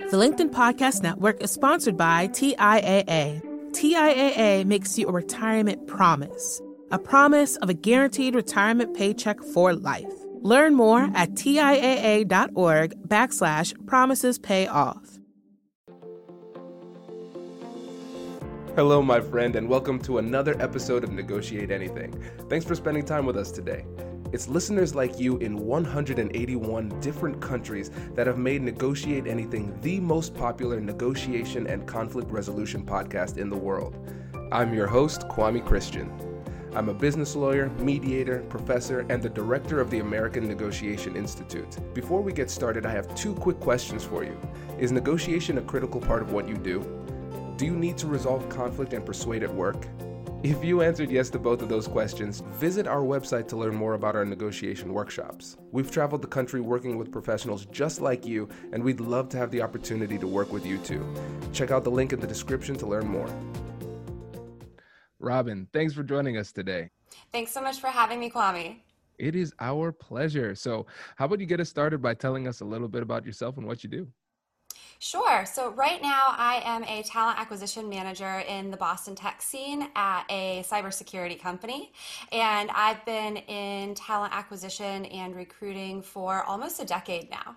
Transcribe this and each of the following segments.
The LinkedIn Podcast Network is sponsored by TIAA. TIAA makes you a retirement promise, a promise of a guaranteed retirement paycheck for life. Learn more at TIAA.org backslash promises pay off. Hello, my friend, and welcome to another episode of Negotiate Anything. Thanks for spending time with us today. It's listeners like you in 181 different countries that have made Negotiate Anything the most popular negotiation and conflict resolution podcast in the world. I'm your host, Kwame Christian. I'm a business lawyer, mediator, professor, and the director of the American Negotiation Institute. Before we get started, I have two quick questions for you. Is negotiation a critical part of what you do? Do you need to resolve conflict and persuade at work? If you answered yes to both of those questions, visit our website to learn more about our negotiation workshops. We've traveled the country working with professionals just like you, and we'd love to have the opportunity to work with you too. Check out the link in the description to learn more. Robin, thanks for joining us today. Thanks so much for having me, Kwame. It is our pleasure. So, how about you get us started by telling us a little bit about yourself and what you do? Sure. So, right now, I am a talent acquisition manager in the Boston tech scene at a cybersecurity company. And I've been in talent acquisition and recruiting for almost a decade now.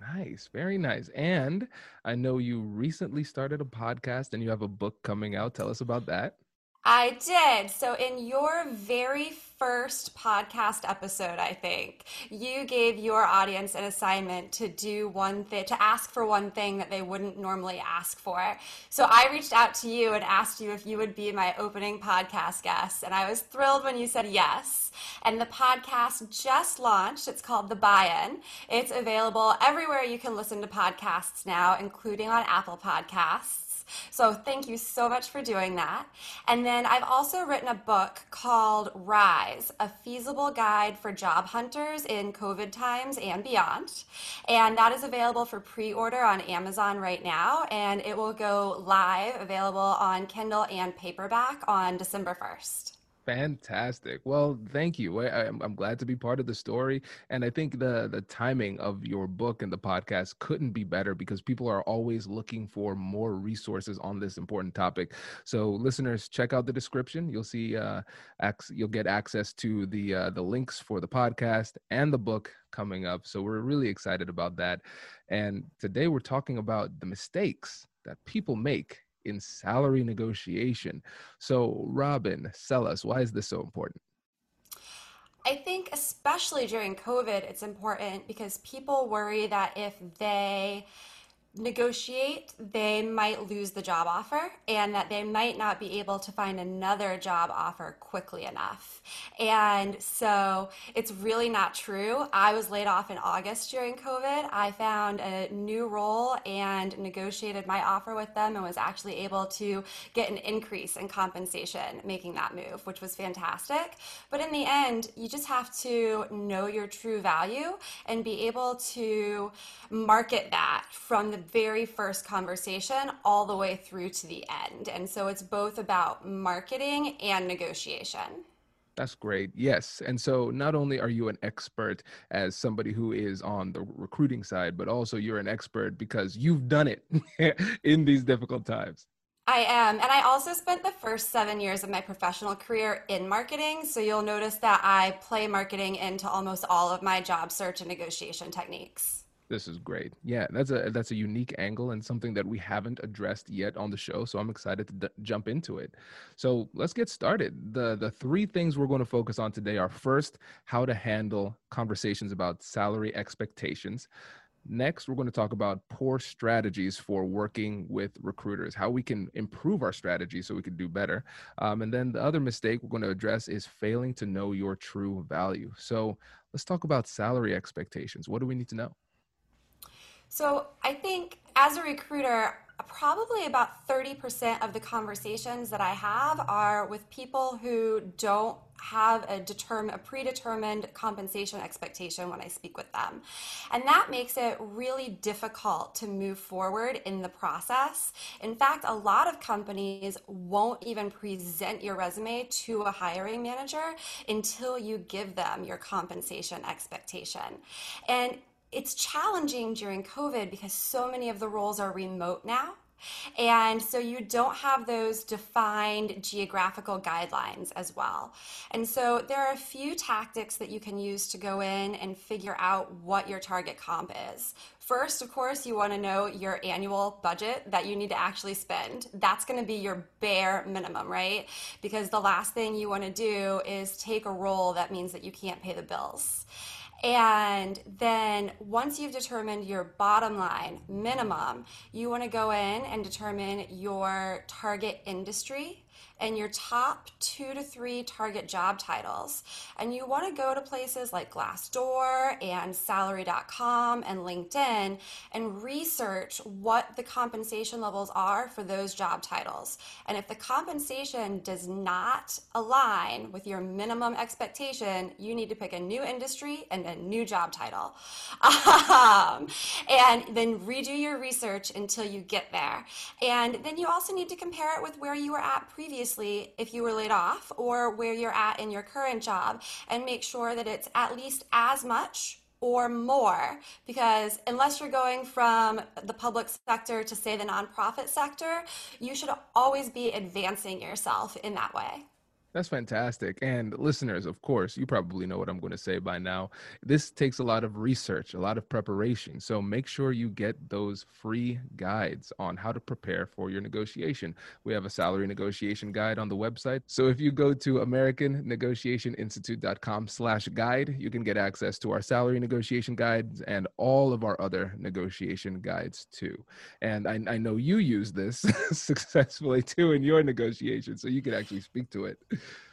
Nice, very nice. And I know you recently started a podcast and you have a book coming out. Tell us about that. I did. So, in your very first podcast episode, I think, you gave your audience an assignment to do one thing, to ask for one thing that they wouldn't normally ask for. So, I reached out to you and asked you if you would be my opening podcast guest. And I was thrilled when you said yes. And the podcast just launched. It's called The Buy In. It's available everywhere you can listen to podcasts now, including on Apple Podcasts. So thank you so much for doing that. And then I've also written a book called Rise, a feasible guide for job hunters in COVID times and beyond. And that is available for pre order on Amazon right now. And it will go live, available on Kindle and paperback on December 1st. Fantastic. Well, thank you. I, am I'm glad to be part of the story, and I think the the timing of your book and the podcast couldn't be better because people are always looking for more resources on this important topic. So, listeners, check out the description. You'll see uh, ac- you'll get access to the uh, the links for the podcast and the book coming up. So, we're really excited about that. And today we're talking about the mistakes that people make in salary negotiation. So, Robin, sell us. Why is this so important? I think, especially during COVID, it's important because people worry that if they negotiate, they might lose the job offer and that they might not be able to find another job offer quickly enough. And so it's really not true. I was laid off in August during COVID. I found a new role and negotiated my offer with them and was actually able to get an increase in compensation making that move, which was fantastic. But in the end, you just have to know your true value and be able to market that from the very first conversation all the way through to the end. And so it's both about marketing and negotiation. That's great. Yes. And so not only are you an expert as somebody who is on the recruiting side, but also you're an expert because you've done it in these difficult times. I am. And I also spent the first seven years of my professional career in marketing. So you'll notice that I play marketing into almost all of my job search and negotiation techniques. This is great. Yeah, that's a that's a unique angle and something that we haven't addressed yet on the show. So I'm excited to d- jump into it. So let's get started. the The three things we're going to focus on today are first, how to handle conversations about salary expectations. Next, we're going to talk about poor strategies for working with recruiters, how we can improve our strategy so we can do better. Um, and then the other mistake we're going to address is failing to know your true value. So let's talk about salary expectations. What do we need to know? So I think as a recruiter, probably about 30% of the conversations that I have are with people who don't have a determined a predetermined compensation expectation when I speak with them. And that makes it really difficult to move forward in the process. In fact, a lot of companies won't even present your resume to a hiring manager until you give them your compensation expectation. And it's challenging during COVID because so many of the roles are remote now. And so you don't have those defined geographical guidelines as well. And so there are a few tactics that you can use to go in and figure out what your target comp is. First, of course, you want to know your annual budget that you need to actually spend. That's going to be your bare minimum, right? Because the last thing you want to do is take a role that means that you can't pay the bills. And then once you've determined your bottom line minimum, you want to go in and determine your target industry and your top two to three target job titles. And you want to go to places like Glassdoor and Salary.com and LinkedIn and research what the compensation levels are for those job titles. And if the compensation does not align with your minimum expectation, you need to pick a new industry and a new job title. Um, and then redo your research until you get there. And then you also need to compare it with where you were at previously previously if you were laid off or where you're at in your current job and make sure that it's at least as much or more because unless you're going from the public sector to say the nonprofit sector you should always be advancing yourself in that way that's fantastic. And listeners, of course, you probably know what I'm going to say by now. This takes a lot of research, a lot of preparation. So make sure you get those free guides on how to prepare for your negotiation. We have a salary negotiation guide on the website. So if you go to americannegotiationinstitute.com slash guide, you can get access to our salary negotiation guides and all of our other negotiation guides too. And I, I know you use this successfully too in your negotiation, so you can actually speak to it.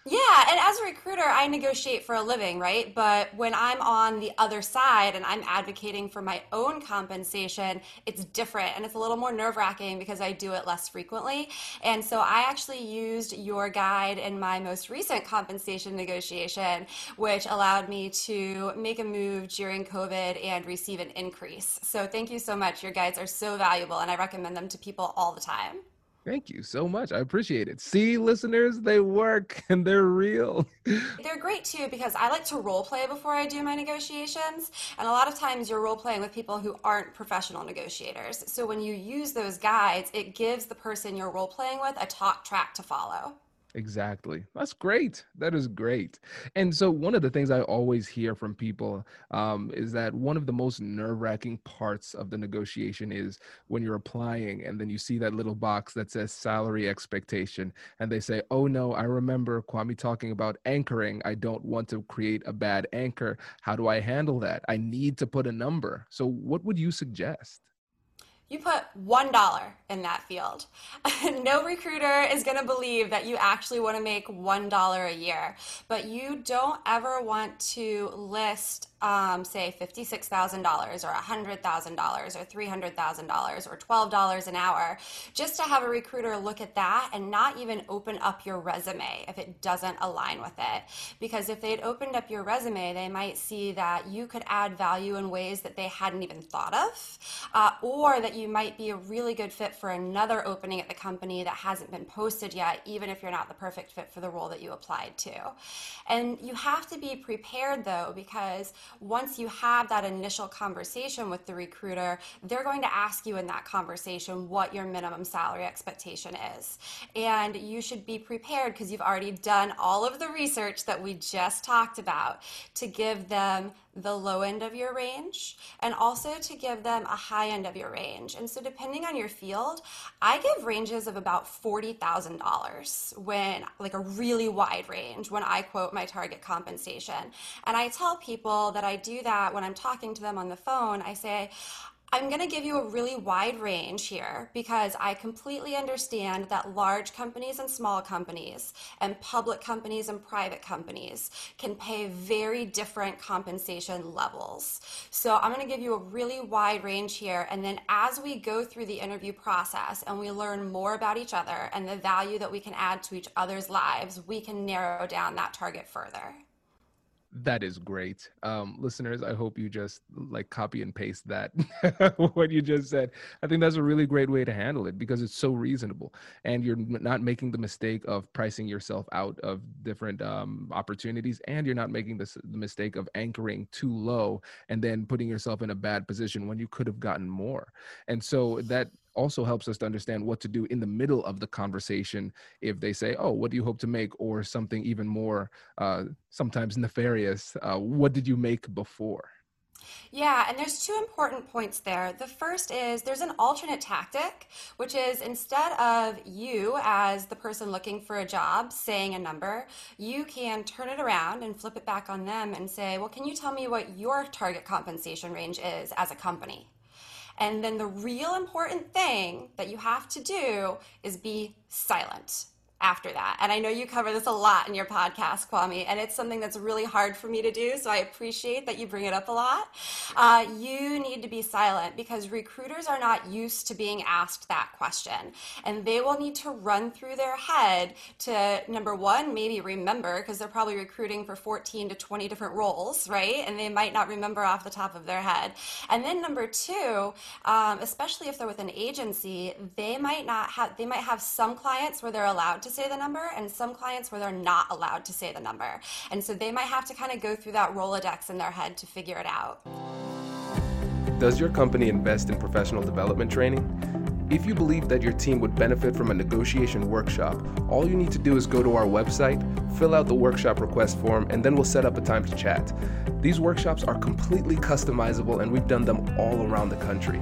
Yeah, and as a recruiter, I negotiate for a living, right? But when I'm on the other side and I'm advocating for my own compensation, it's different and it's a little more nerve wracking because I do it less frequently. And so I actually used your guide in my most recent compensation negotiation, which allowed me to make a move during COVID and receive an increase. So thank you so much. Your guides are so valuable and I recommend them to people all the time. Thank you so much. I appreciate it. See, listeners, they work and they're real. They're great too because I like to role play before I do my negotiations. And a lot of times you're role playing with people who aren't professional negotiators. So when you use those guides, it gives the person you're role playing with a talk track to follow. Exactly. That's great. That is great. And so, one of the things I always hear from people um, is that one of the most nerve wracking parts of the negotiation is when you're applying and then you see that little box that says salary expectation. And they say, Oh, no, I remember Kwame talking about anchoring. I don't want to create a bad anchor. How do I handle that? I need to put a number. So, what would you suggest? You put $1 in that field. no recruiter is going to believe that you actually want to make $1 a year, but you don't ever want to list um, say $56,000 or $100,000 or $300,000 or $12 an hour, just to have a recruiter look at that and not even open up your resume if it doesn't align with it. Because if they'd opened up your resume, they might see that you could add value in ways that they hadn't even thought of, uh, or that you might be a really good fit for another opening at the company that hasn't been posted yet, even if you're not the perfect fit for the role that you applied to. And you have to be prepared though, because once you have that initial conversation with the recruiter, they're going to ask you in that conversation what your minimum salary expectation is. And you should be prepared because you've already done all of the research that we just talked about to give them the low end of your range and also to give them a high end of your range. And so, depending on your field, I give ranges of about $40,000 when, like a really wide range, when I quote my target compensation. And I tell people that I do that when I'm talking to them on the phone. I say, I'm going to give you a really wide range here because I completely understand that large companies and small companies, and public companies and private companies can pay very different compensation levels. So I'm going to give you a really wide range here. And then as we go through the interview process and we learn more about each other and the value that we can add to each other's lives, we can narrow down that target further. That is great. Um, listeners, I hope you just like copy and paste that, what you just said. I think that's a really great way to handle it because it's so reasonable and you're not making the mistake of pricing yourself out of different um, opportunities and you're not making this, the mistake of anchoring too low and then putting yourself in a bad position when you could have gotten more. And so that also helps us to understand what to do in the middle of the conversation if they say oh what do you hope to make or something even more uh, sometimes nefarious uh, what did you make before yeah, and there's two important points there. The first is there's an alternate tactic, which is instead of you as the person looking for a job saying a number, you can turn it around and flip it back on them and say, well, can you tell me what your target compensation range is as a company? And then the real important thing that you have to do is be silent after that. And I know you cover this a lot in your podcast, Kwame, and it's something that's really hard for me to do. So I appreciate that you bring it up a lot. Uh, you need to be silent because recruiters are not used to being asked that question. And they will need to run through their head to, number one, maybe remember, because they're probably recruiting for 14 to 20 different roles, right? And they might not remember off the top of their head. And then number two, um, especially if they're with an agency, they might not have, they might have some clients where they're allowed to to say the number and some clients where they're not allowed to say the number. And so they might have to kind of go through that Rolodex in their head to figure it out. Does your company invest in professional development training? If you believe that your team would benefit from a negotiation workshop, all you need to do is go to our website, fill out the workshop request form, and then we'll set up a time to chat. These workshops are completely customizable and we've done them all around the country.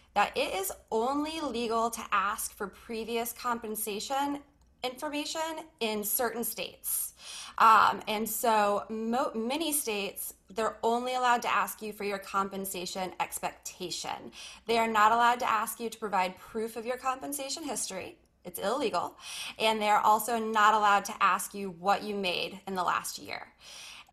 that it is only legal to ask for previous compensation information in certain states. Um, and so, mo- many states, they're only allowed to ask you for your compensation expectation. They are not allowed to ask you to provide proof of your compensation history. It's illegal. And they are also not allowed to ask you what you made in the last year.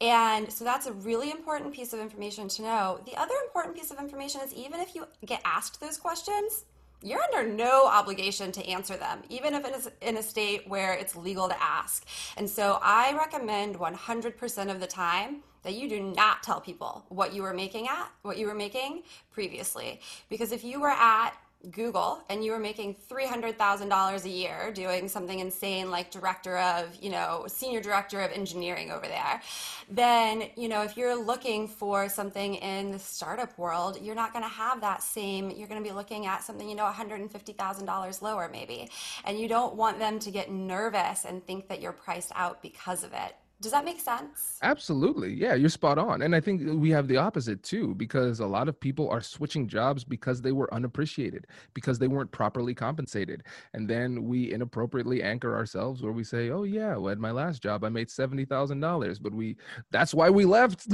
And so that's a really important piece of information to know. The other important piece of information is even if you get asked those questions, you're under no obligation to answer them, even if it is in a state where it's legal to ask. And so I recommend 100% of the time that you do not tell people what you were making at, what you were making previously. Because if you were at Google and you were making $300,000 a year doing something insane like director of, you know, senior director of engineering over there, then, you know, if you're looking for something in the startup world, you're not going to have that same, you're going to be looking at something, you know, $150,000 lower maybe. And you don't want them to get nervous and think that you're priced out because of it. Does that make sense? Absolutely. Yeah, you're spot on. And I think we have the opposite too, because a lot of people are switching jobs because they were unappreciated, because they weren't properly compensated. And then we inappropriately anchor ourselves where we say, oh, yeah, well, at my last job, I made $70,000. But we, that's why we left,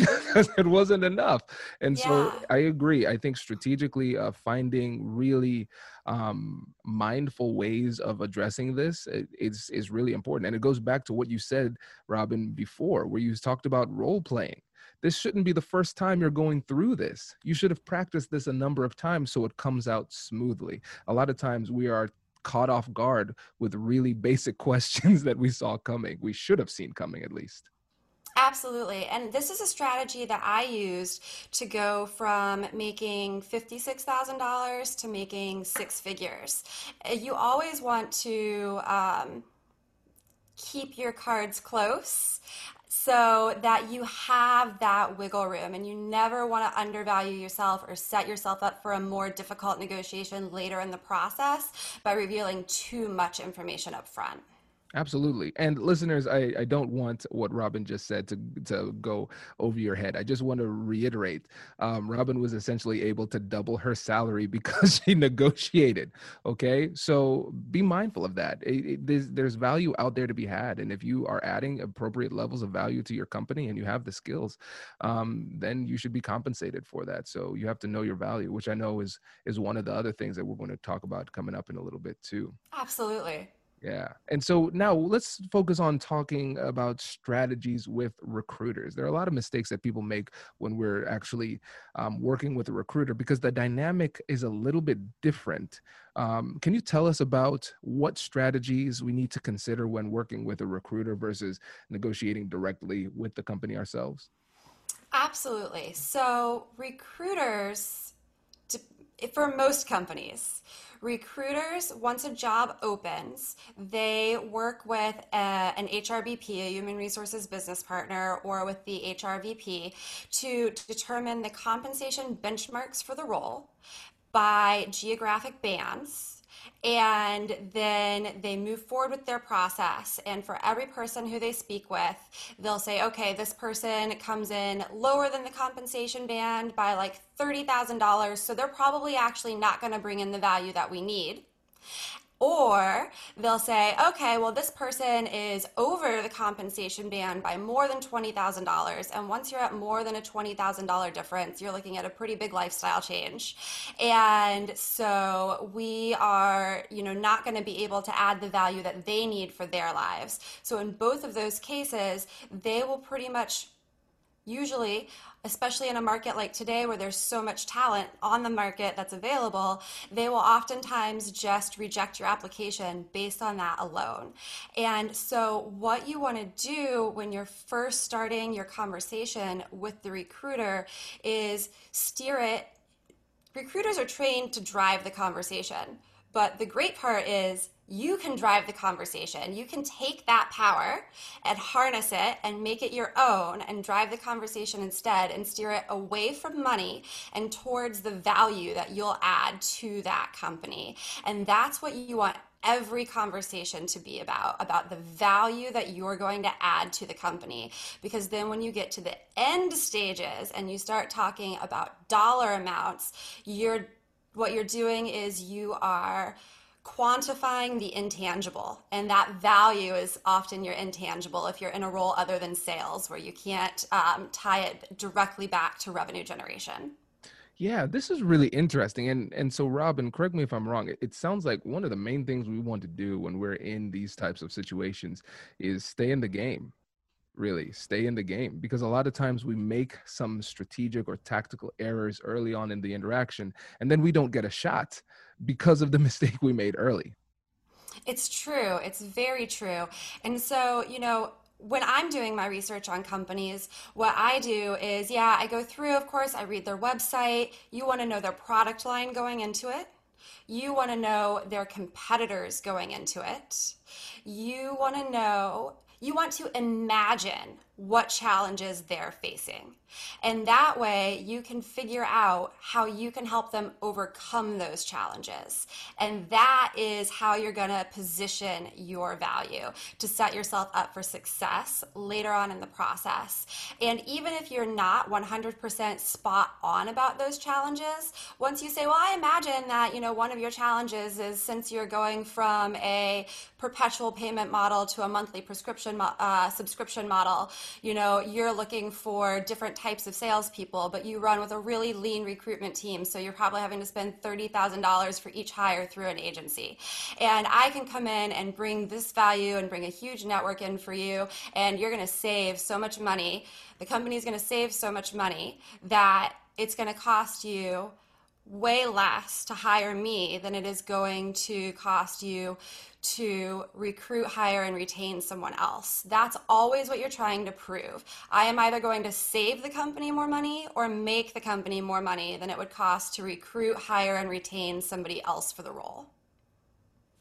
it wasn't enough. And yeah. so I agree. I think strategically uh, finding really, um, mindful ways of addressing this is is really important. And it goes back to what you said, Robin, before, where you talked about role playing. this shouldn't be the first time you're going through this. You should have practiced this a number of times so it comes out smoothly. A lot of times we are caught off guard with really basic questions that we saw coming. We should have seen coming at least. Absolutely. And this is a strategy that I used to go from making $56,000 to making six figures. You always want to um, keep your cards close so that you have that wiggle room and you never want to undervalue yourself or set yourself up for a more difficult negotiation later in the process by revealing too much information up front. Absolutely. And listeners, I, I don't want what Robin just said to, to go over your head. I just want to reiterate um, Robin was essentially able to double her salary because she negotiated. Okay. So be mindful of that. It, it, there's, there's value out there to be had. And if you are adding appropriate levels of value to your company and you have the skills, um, then you should be compensated for that. So you have to know your value, which I know is, is one of the other things that we're going to talk about coming up in a little bit too. Absolutely. Yeah. And so now let's focus on talking about strategies with recruiters. There are a lot of mistakes that people make when we're actually um, working with a recruiter because the dynamic is a little bit different. Um, can you tell us about what strategies we need to consider when working with a recruiter versus negotiating directly with the company ourselves? Absolutely. So, recruiters, for most companies, recruiters, once a job opens, they work with a, an HRBP, a human resources business partner, or with the HRVP to determine the compensation benchmarks for the role by geographic bands and then they move forward with their process. And for every person who they speak with they'll say okay this person comes in lower than the compensation band by like $30000 so they're probably actually not going to bring in the value that we need or they'll say, okay, well, this person is over the compensation band by more than $20,000. And once you're at more than a $20,000 difference, you're looking at a pretty big lifestyle change. And so we are, you know, not going to be able to add the value that they need for their lives. So in both of those cases, they will pretty much usually especially in a market like today where there's so much talent on the market that's available, they will oftentimes just reject your application based on that alone. And so, what you want to do when you're first starting your conversation with the recruiter is steer it. Recruiters are trained to drive the conversation. But the great part is you can drive the conversation. You can take that power and harness it and make it your own and drive the conversation instead and steer it away from money and towards the value that you'll add to that company. And that's what you want every conversation to be about about the value that you're going to add to the company because then when you get to the end stages and you start talking about dollar amounts you're what you're doing is you are quantifying the intangible and that value is often your intangible if you're in a role other than sales where you can't um, tie it directly back to revenue generation. Yeah this is really interesting and and so robin correct me if i'm wrong it, it sounds like one of the main things we want to do when we're in these types of situations is stay in the game really stay in the game because a lot of times we make some strategic or tactical errors early on in the interaction and then we don't get a shot because of the mistake we made early it's true it's very true and so you know when I'm doing my research on companies, what I do is, yeah, I go through, of course, I read their website. You want to know their product line going into it. You want to know their competitors going into it. You want to know you want to imagine what challenges they're facing. And that way you can figure out how you can help them overcome those challenges. And that is how you're going to position your value to set yourself up for success later on in the process. And even if you're not 100% spot on about those challenges, once you say, well, I imagine that, you know, one of your challenges is since you're going from a perpetual payment model to a monthly prescription uh, subscription model, you know, you're looking for different types of salespeople, but you run with a really lean recruitment team. So you're probably having to spend $30,000 for each hire through an agency. And I can come in and bring this value and bring a huge network in for you, and you're going to save so much money. The company is going to save so much money that it's going to cost you way less to hire me than it is going to cost you to recruit, hire, and retain someone else. That's always what you're trying to prove. I am either going to save the company more money or make the company more money than it would cost to recruit, hire, and retain somebody else for the role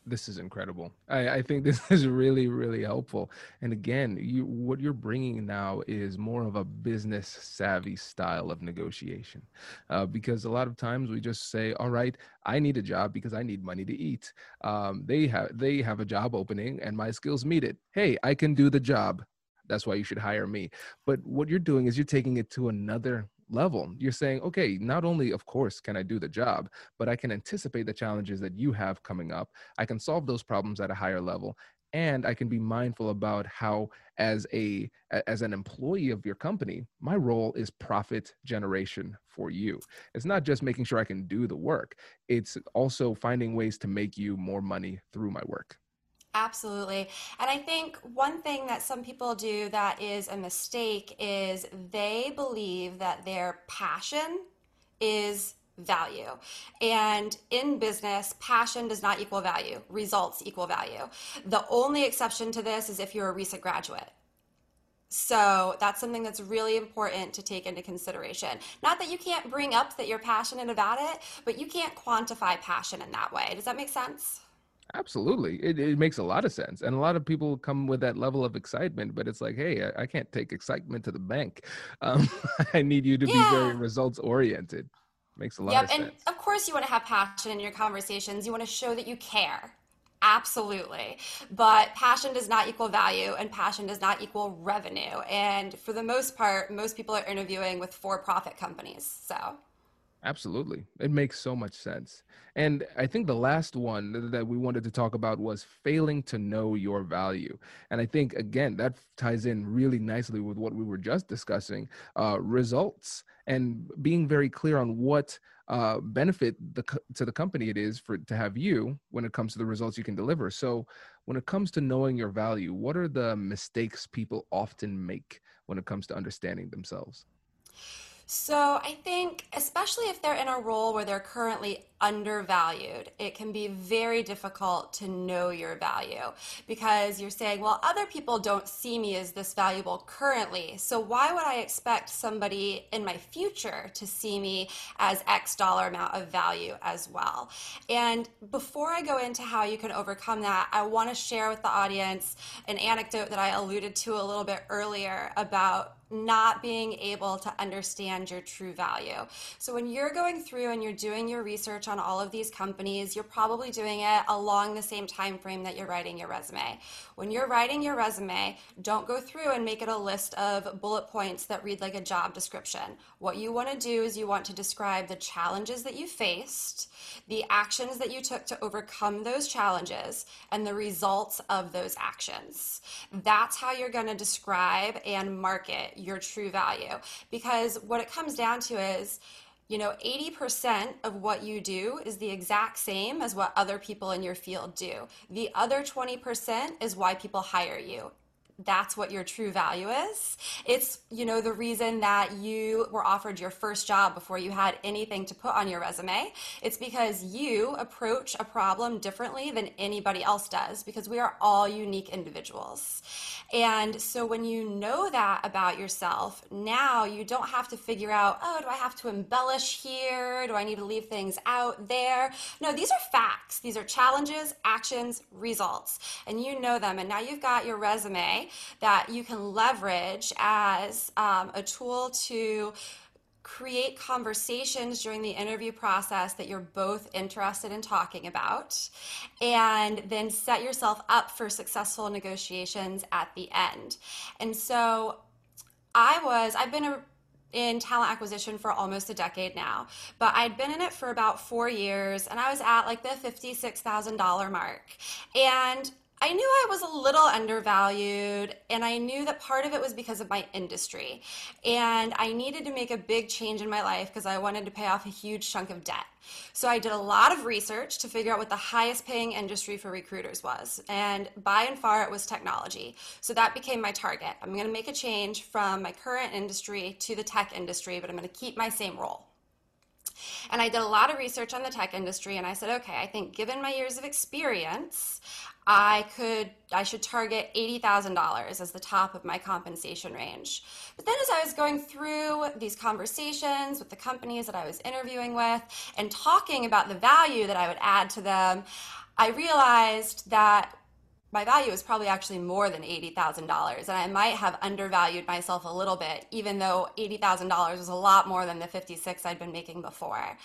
this is incredible. I, I, think this is really, really helpful. And again, you what you're bringing now is more of a business savvy style of negotiation, uh, because a lot of times we just say, "All right, I need a job because I need money to eat." Um, they have they have a job opening, and my skills meet it. Hey, I can do the job. That's why you should hire me. But what you're doing is you're taking it to another level. You're saying, okay, not only, of course, can I do the job, but I can anticipate the challenges that you have coming up. I can solve those problems at a higher level. And I can be mindful about how, as a as an employee of your company, my role is profit generation for you. It's not just making sure I can do the work; it's also finding ways to make you more money through my work. Absolutely. And I think one thing that some people do that is a mistake is they believe that their passion is value. And in business, passion does not equal value, results equal value. The only exception to this is if you're a recent graduate. So that's something that's really important to take into consideration. Not that you can't bring up that you're passionate about it, but you can't quantify passion in that way. Does that make sense? Absolutely. It, it makes a lot of sense. And a lot of people come with that level of excitement, but it's like, hey, I, I can't take excitement to the bank. Um, I need you to yeah. be very results oriented. Makes a lot yep, of sense. Yeah, and of course, you want to have passion in your conversations. You want to show that you care. Absolutely. But passion does not equal value, and passion does not equal revenue. And for the most part, most people are interviewing with for profit companies. So. Absolutely. It makes so much sense. And I think the last one that we wanted to talk about was failing to know your value. And I think, again, that ties in really nicely with what we were just discussing uh, results and being very clear on what uh, benefit the, to the company it is for to have you when it comes to the results you can deliver. So, when it comes to knowing your value, what are the mistakes people often make when it comes to understanding themselves? So I think, especially if they're in a role where they're currently undervalued, it can be very difficult to know your value because you're saying, well, other people don't see me as this valuable currently. So why would I expect somebody in my future to see me as X dollar amount of value as well? And before I go into how you can overcome that, I want to share with the audience an anecdote that I alluded to a little bit earlier about not being able to understand your true value. So when you're going through and you're doing your research on all of these companies, you're probably doing it along the same time frame that you're writing your resume. When you're writing your resume, don't go through and make it a list of bullet points that read like a job description. What you want to do is you want to describe the challenges that you faced, the actions that you took to overcome those challenges, and the results of those actions. That's how you're going to describe and market your true value. Because what it comes down to is, you know, 80% of what you do is the exact same as what other people in your field do. The other 20% is why people hire you that's what your true value is. It's, you know, the reason that you were offered your first job before you had anything to put on your resume. It's because you approach a problem differently than anybody else does because we are all unique individuals. And so when you know that about yourself, now you don't have to figure out, oh, do I have to embellish here? Do I need to leave things out there? No, these are facts. These are challenges, actions, results. And you know them. And now you've got your resume that you can leverage as um, a tool to create conversations during the interview process that you're both interested in talking about, and then set yourself up for successful negotiations at the end. And so I was, I've been a in talent acquisition for almost a decade now, but I'd been in it for about four years and I was at like the $56,000 mark. And I knew I was a little undervalued, and I knew that part of it was because of my industry. And I needed to make a big change in my life because I wanted to pay off a huge chunk of debt. So I did a lot of research to figure out what the highest paying industry for recruiters was. And by and far, it was technology. So that became my target. I'm going to make a change from my current industry to the tech industry, but I'm going to keep my same role. And I did a lot of research on the tech industry and I said, okay, I think given my years of experience, I could I should target $80,000 as the top of my compensation range. But then as I was going through these conversations with the companies that I was interviewing with and talking about the value that I would add to them, I realized that my value is probably actually more than $80,000 and I might have undervalued myself a little bit even though $80,000 was a lot more than the 56 I'd been making before.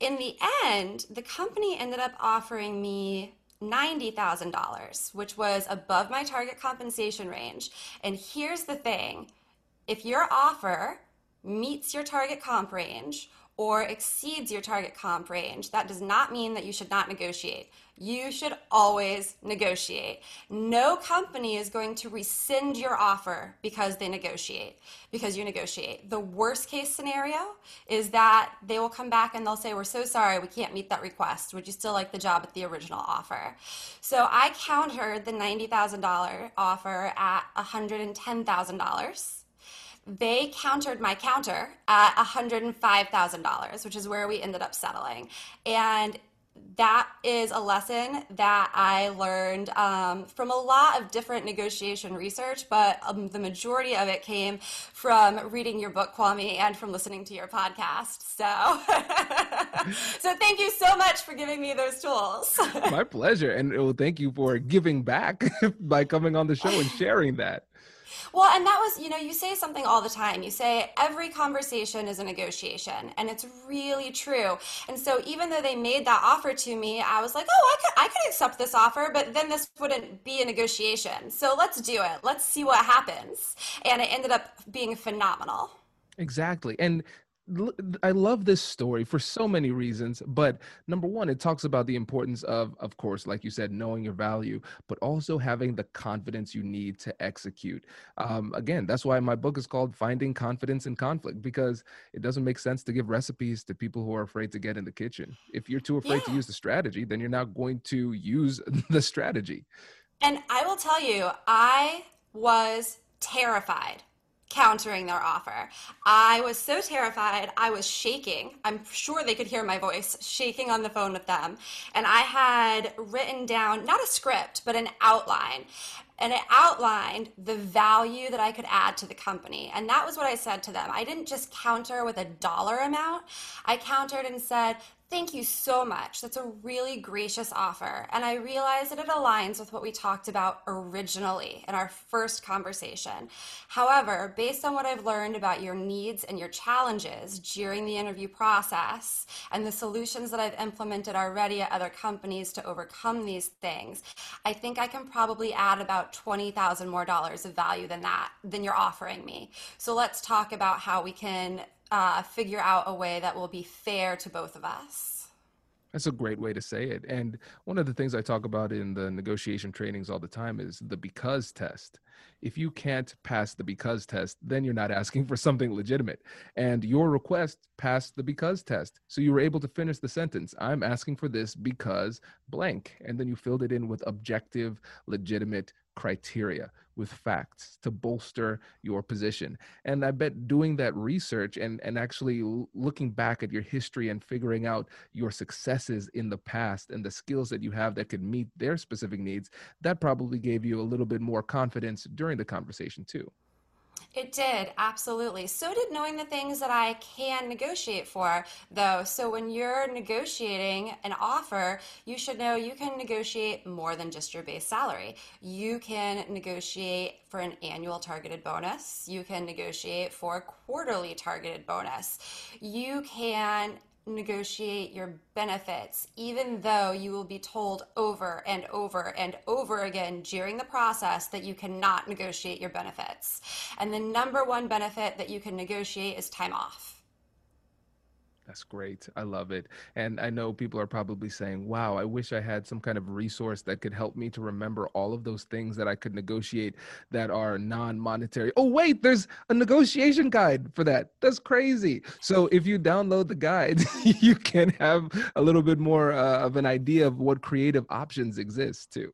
In the end, the company ended up offering me $90,000, which was above my target compensation range. And here's the thing if your offer meets your target comp range or exceeds your target comp range, that does not mean that you should not negotiate. You should always negotiate. No company is going to rescind your offer because they negotiate, because you negotiate. The worst case scenario is that they will come back and they'll say, We're so sorry, we can't meet that request. Would you still like the job at the original offer? So I countered the $90,000 offer at $110,000 they countered my counter at $105,000, which is where we ended up settling. And that is a lesson that I learned um, from a lot of different negotiation research, but um, the majority of it came from reading your book, Kwame, and from listening to your podcast. So, so thank you so much for giving me those tools. My pleasure, and well, thank you for giving back by coming on the show and sharing that. Well, and that was, you know, you say something all the time. You say every conversation is a negotiation, and it's really true. And so even though they made that offer to me, I was like, oh, I could, I could accept this offer, but then this wouldn't be a negotiation. So let's do it. Let's see what happens. And it ended up being phenomenal. Exactly. And I love this story for so many reasons, but number one, it talks about the importance of, of course, like you said, knowing your value, but also having the confidence you need to execute. Um, again, that's why my book is called Finding Confidence in Conflict, because it doesn't make sense to give recipes to people who are afraid to get in the kitchen. If you're too afraid yeah. to use the strategy, then you're not going to use the strategy. And I will tell you, I was terrified countering their offer. I was so terrified, I was shaking. I'm sure they could hear my voice shaking on the phone with them. And I had written down not a script, but an outline. And it outlined the value that I could add to the company. And that was what I said to them. I didn't just counter with a dollar amount, I countered and said, Thank you so much. That's a really gracious offer. And I realize that it aligns with what we talked about originally in our first conversation. However, based on what I've learned about your needs and your challenges during the interview process and the solutions that I've implemented already at other companies to overcome these things, I think I can probably add about 20,000 more dollars of value than that, than you're offering me. So let's talk about how we can uh, figure out a way that will be fair to both of us. That's a great way to say it. And one of the things I talk about in the negotiation trainings all the time is the because test. If you can't pass the because test, then you're not asking for something legitimate. And your request passed the because test. So you were able to finish the sentence I'm asking for this because blank. And then you filled it in with objective, legitimate criteria with facts to bolster your position. And I bet doing that research and, and actually looking back at your history and figuring out your successes in the past and the skills that you have that could meet their specific needs, that probably gave you a little bit more confidence during the conversation too. It did, absolutely. So did knowing the things that I can negotiate for, though. So when you're negotiating an offer, you should know you can negotiate more than just your base salary. You can negotiate for an annual targeted bonus, you can negotiate for a quarterly targeted bonus, you can negotiate your benefits, even though you will be told over and over and over again during the process that you cannot negotiate your benefits. And the number one benefit that you can negotiate is time off. That's great. I love it. And I know people are probably saying, wow, I wish I had some kind of resource that could help me to remember all of those things that I could negotiate that are non monetary. Oh, wait, there's a negotiation guide for that. That's crazy. So if you download the guide, you can have a little bit more uh, of an idea of what creative options exist too.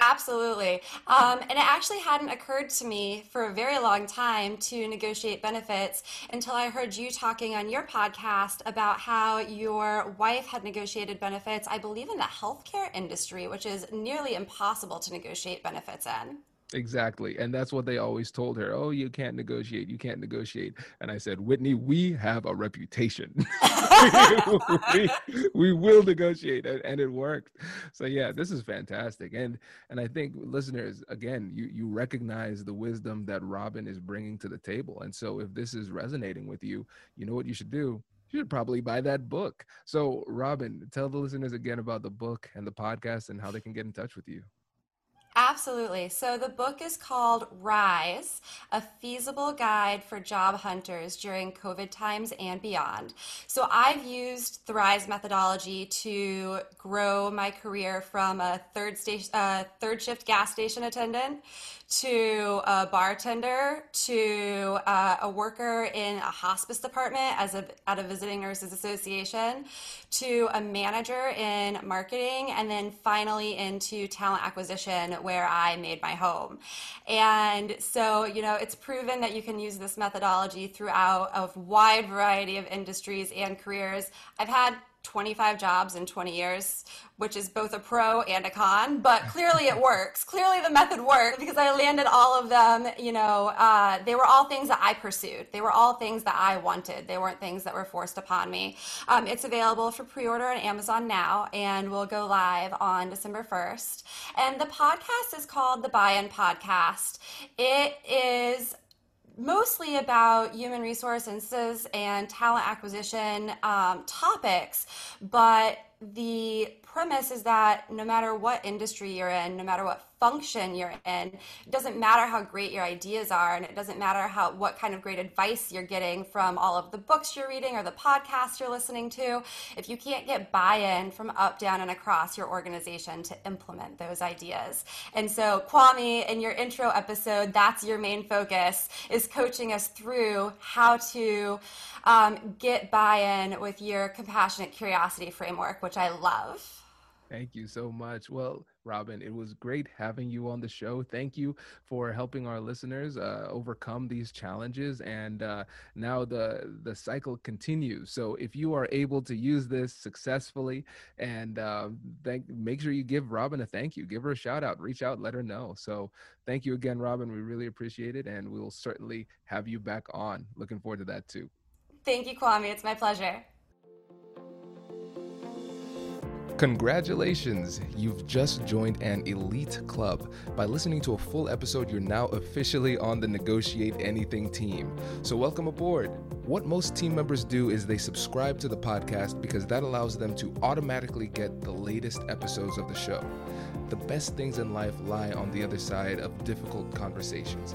Absolutely. Um, and it actually hadn't occurred to me for a very long time to negotiate benefits until I heard you talking on your podcast podcast about how your wife had negotiated benefits, I believe, in the healthcare industry, which is nearly impossible to negotiate benefits in. Exactly. And that's what they always told her. Oh, you can't negotiate. You can't negotiate. And I said, Whitney, we have a reputation. we, we, will negotiate. And, and, it worked. So yeah, this is fantastic. And and I think listeners, again, you you recognize the wisdom that Robin is bringing to the table. And so if this is resonating with you, you know what you should do? You should probably buy that book. So, Robin, tell the listeners again about the book and the podcast and how they can get in touch with you. Absolutely. So the book is called Rise, a feasible guide for job hunters during COVID times and beyond. So I've used the Rise methodology to grow my career from a third station, uh, third shift gas station attendant to a bartender to uh, a worker in a hospice department as a, at a visiting nurses association to a manager in marketing and then finally into talent acquisition where I made my home. And so, you know, it's proven that you can use this methodology throughout a wide variety of industries and careers. I've had 25 jobs in 20 years, which is both a pro and a con, but clearly it works. Clearly the method worked because I landed all of them. You know, uh, they were all things that I pursued. They were all things that I wanted. They weren't things that were forced upon me. Um, it's available for pre order on Amazon now and will go live on December 1st. And the podcast is called the Buy In Podcast. It is mostly about human resources and talent acquisition um, topics, but the premise is that no matter what industry you're in, no matter what function you're in, it doesn't matter how great your ideas are, and it doesn't matter how what kind of great advice you're getting from all of the books you're reading or the podcasts you're listening to. If you can't get buy-in from up, down, and across your organization to implement those ideas, and so Kwame, in your intro episode, that's your main focus is coaching us through how to um, get buy-in with your compassionate curiosity framework, which I love. Thank you so much. Well, Robin, it was great having you on the show. Thank you for helping our listeners uh, overcome these challenges. And uh, now the the cycle continues. So if you are able to use this successfully, and uh, thank, make sure you give Robin a thank you. Give her a shout out. Reach out. Let her know. So thank you again, Robin. We really appreciate it, and we will certainly have you back on. Looking forward to that too. Thank you, Kwame. It's my pleasure. Congratulations! You've just joined an elite club. By listening to a full episode, you're now officially on the Negotiate Anything team. So, welcome aboard. What most team members do is they subscribe to the podcast because that allows them to automatically get the latest episodes of the show. The best things in life lie on the other side of difficult conversations.